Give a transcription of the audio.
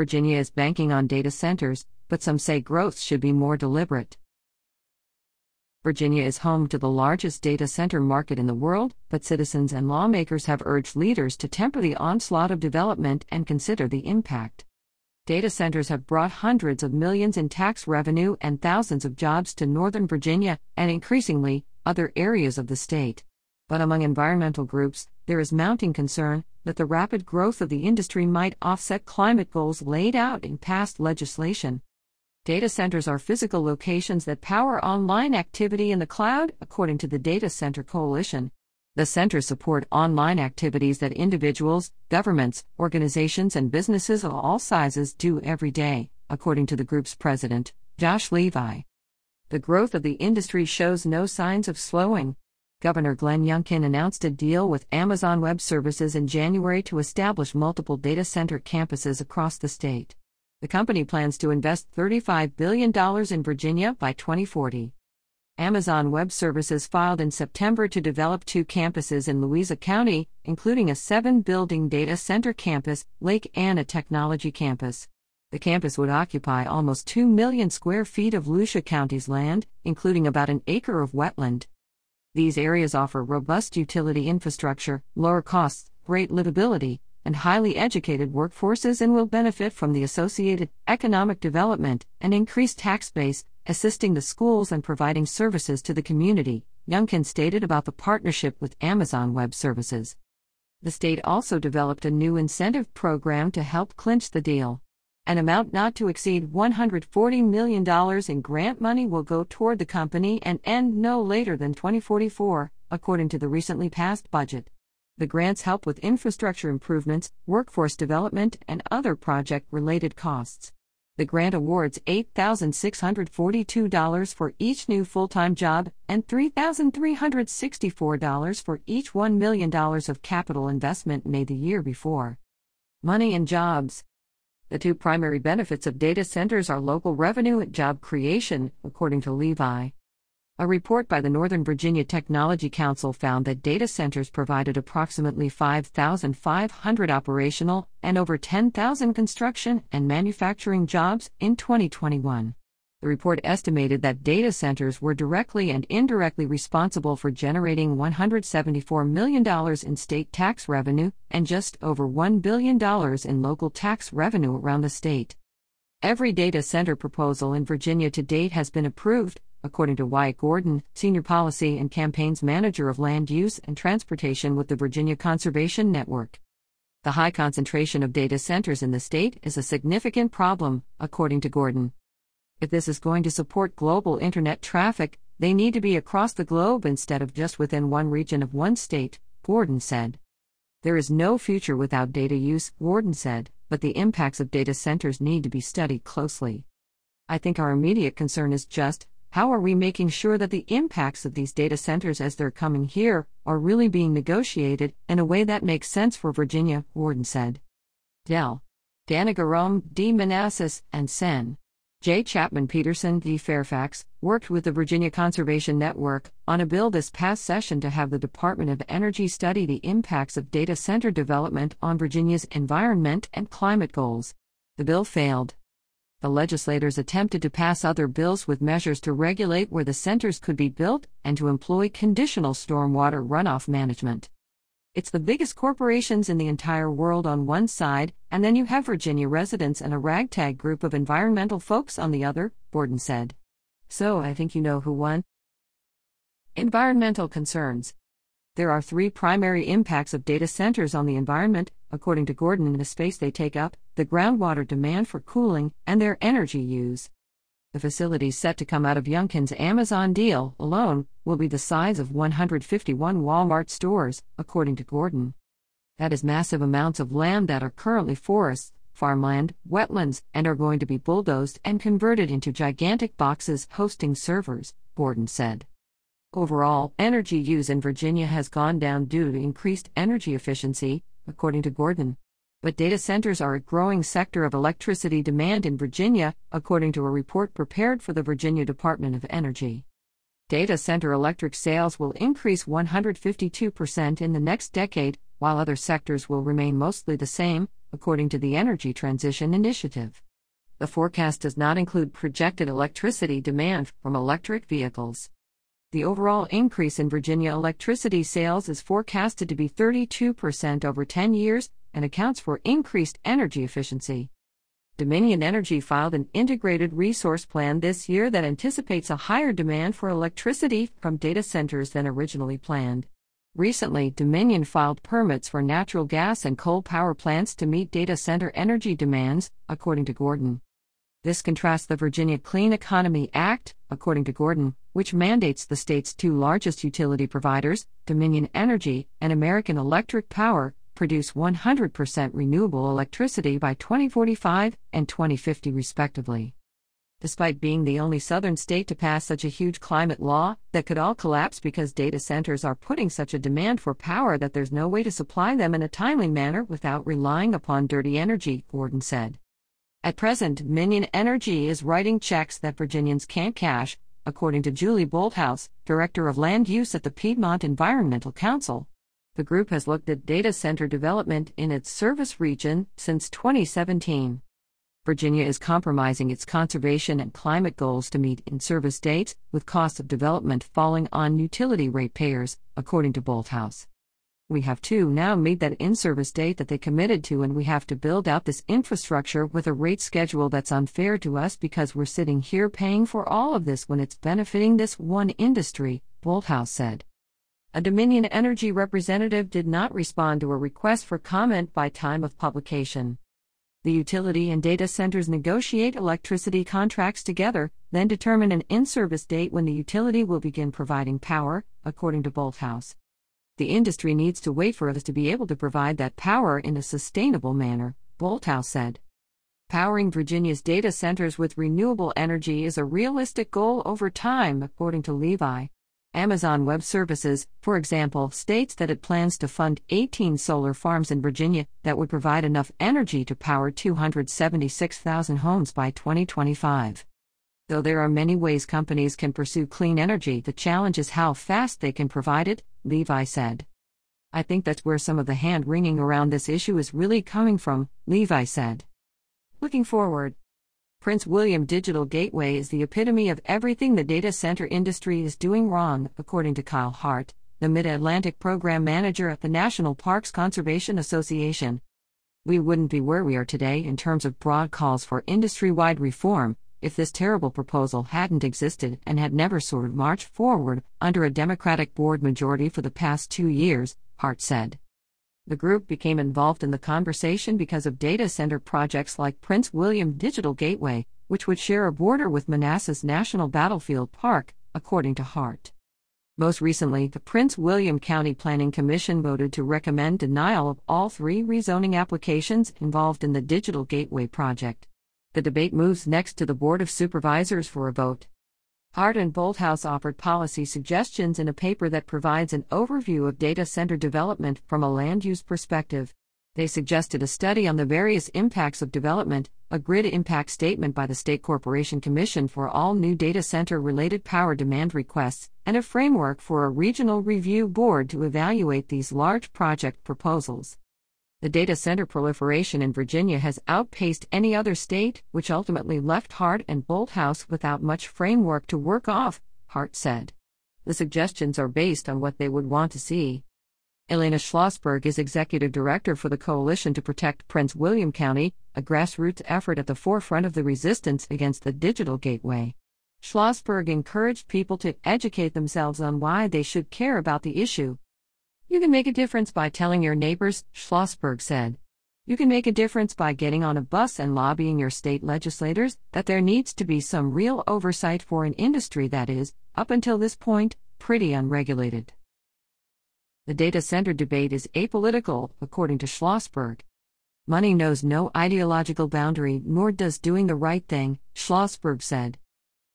Virginia is banking on data centers, but some say growth should be more deliberate. Virginia is home to the largest data center market in the world, but citizens and lawmakers have urged leaders to temper the onslaught of development and consider the impact. Data centers have brought hundreds of millions in tax revenue and thousands of jobs to Northern Virginia and increasingly, other areas of the state. But among environmental groups, there is mounting concern that the rapid growth of the industry might offset climate goals laid out in past legislation. Data centers are physical locations that power online activity in the cloud, according to the Data Center Coalition. The centers support online activities that individuals, governments, organizations, and businesses of all sizes do every day, according to the group's president, Josh Levi. The growth of the industry shows no signs of slowing. Governor Glenn Youngkin announced a deal with Amazon Web Services in January to establish multiple data center campuses across the state. The company plans to invest $35 billion in Virginia by 2040. Amazon Web Services filed in September to develop two campuses in Louisa County, including a seven building data center campus, Lake Anna Technology Campus. The campus would occupy almost 2 million square feet of Louisa County's land, including about an acre of wetland. These areas offer robust utility infrastructure, lower costs, great livability, and highly educated workforces and will benefit from the associated economic development and increased tax base, assisting the schools and providing services to the community, Youngkin stated about the partnership with Amazon Web Services. The state also developed a new incentive program to help clinch the deal. An amount not to exceed $140 million in grant money will go toward the company and end no later than 2044, according to the recently passed budget. The grants help with infrastructure improvements, workforce development, and other project related costs. The grant awards $8,642 for each new full time job and $3,364 for each $1 million of capital investment made the year before. Money and jobs. The two primary benefits of data centers are local revenue and job creation, according to Levi. A report by the Northern Virginia Technology Council found that data centers provided approximately 5,500 operational and over 10,000 construction and manufacturing jobs in 2021. The report estimated that data centers were directly and indirectly responsible for generating $174 million in state tax revenue and just over $1 billion in local tax revenue around the state. Every data center proposal in Virginia to date has been approved, according to Wyatt Gordon, Senior Policy and Campaigns Manager of Land Use and Transportation with the Virginia Conservation Network. The high concentration of data centers in the state is a significant problem, according to Gordon. If this is going to support global internet traffic, they need to be across the globe instead of just within one region of one state, Gordon said. There is no future without data use, Gordon said, but the impacts of data centers need to be studied closely. I think our immediate concern is just how are we making sure that the impacts of these data centers as they're coming here are really being negotiated in a way that makes sense for Virginia, Gordon said. Dell. Danica Roem, D. Manassas, and Sen. J. Chapman Petersen, D. Fairfax, worked with the Virginia Conservation Network on a bill this past session to have the Department of Energy study the impacts of data center development on Virginia's environment and climate goals. The bill failed the legislators attempted to pass other bills with measures to regulate where the centers could be built and to employ conditional stormwater runoff management. It's the biggest corporations in the entire world on one side, and then you have Virginia residents and a ragtag group of environmental folks on the other, Gordon said. So I think you know who won. Environmental concerns. There are three primary impacts of data centers on the environment, according to Gordon, in the space they take up, the groundwater demand for cooling, and their energy use. The facilities set to come out of Youngkin's Amazon deal alone will be the size of 151 Walmart stores, according to Gordon. That is massive amounts of land that are currently forests, farmland, wetlands, and are going to be bulldozed and converted into gigantic boxes hosting servers, Gordon said. Overall, energy use in Virginia has gone down due to increased energy efficiency, according to Gordon. But data centers are a growing sector of electricity demand in Virginia, according to a report prepared for the Virginia Department of Energy. Data center electric sales will increase 152% in the next decade, while other sectors will remain mostly the same, according to the Energy Transition Initiative. The forecast does not include projected electricity demand from electric vehicles. The overall increase in Virginia electricity sales is forecasted to be 32% over 10 years and accounts for increased energy efficiency. Dominion Energy filed an integrated resource plan this year that anticipates a higher demand for electricity from data centers than originally planned. Recently, Dominion filed permits for natural gas and coal power plants to meet data center energy demands, according to Gordon. This contrasts the Virginia Clean Economy Act, according to Gordon, which mandates the state's two largest utility providers, Dominion Energy and American Electric Power, produce 100% renewable electricity by 2045 and 2050, respectively. Despite being the only southern state to pass such a huge climate law that could all collapse because data centers are putting such a demand for power that there's no way to supply them in a timely manner without relying upon dirty energy, Gordon said. At present, Dominion Energy is writing checks that Virginians can't cash, according to Julie Bolthouse, Director of Land Use at the Piedmont Environmental Council. The group has looked at data center development in its service region since 2017. Virginia is compromising its conservation and climate goals to meet in service dates, with costs of development falling on utility ratepayers, according to Bolthouse. We have to now meet that in service date that they committed to, and we have to build out this infrastructure with a rate schedule that's unfair to us because we're sitting here paying for all of this when it's benefiting this one industry, Bolthouse said. A Dominion Energy representative did not respond to a request for comment by time of publication. The utility and data centers negotiate electricity contracts together, then determine an in service date when the utility will begin providing power, according to Bolthouse. The industry needs to wait for us to be able to provide that power in a sustainable manner, Bolthouse said. Powering Virginia's data centers with renewable energy is a realistic goal over time, according to Levi. Amazon Web Services, for example, states that it plans to fund 18 solar farms in Virginia that would provide enough energy to power 276,000 homes by 2025. Though there are many ways companies can pursue clean energy, the challenge is how fast they can provide it, Levi said. I think that's where some of the hand wringing around this issue is really coming from, Levi said. Looking forward, Prince William Digital Gateway is the epitome of everything the data center industry is doing wrong, according to Kyle Hart, the Mid Atlantic Program Manager at the National Parks Conservation Association. We wouldn't be where we are today in terms of broad calls for industry wide reform if this terrible proposal hadn't existed and had never sort of marched forward under a Democratic board majority for the past two years, Hart said. The group became involved in the conversation because of data center projects like Prince William Digital Gateway, which would share a border with Manassas National Battlefield Park, according to Hart. Most recently, the Prince William County Planning Commission voted to recommend denial of all three rezoning applications involved in the Digital Gateway project. The debate moves next to the Board of Supervisors for a vote. Hart and Bolthouse offered policy suggestions in a paper that provides an overview of data center development from a land use perspective. They suggested a study on the various impacts of development, a grid impact statement by the State Corporation Commission for all new data center related power demand requests, and a framework for a regional review board to evaluate these large project proposals. The data center proliferation in Virginia has outpaced any other state, which ultimately left Hart and Bolthouse without much framework to work off, Hart said. The suggestions are based on what they would want to see. Elena Schlossberg is executive director for the Coalition to Protect Prince William County, a grassroots effort at the forefront of the resistance against the digital gateway. Schlossberg encouraged people to educate themselves on why they should care about the issue. You can make a difference by telling your neighbors, Schlossberg said. You can make a difference by getting on a bus and lobbying your state legislators that there needs to be some real oversight for an industry that is, up until this point, pretty unregulated. The data center debate is apolitical, according to Schlossberg. Money knows no ideological boundary, nor does doing the right thing, Schlossberg said.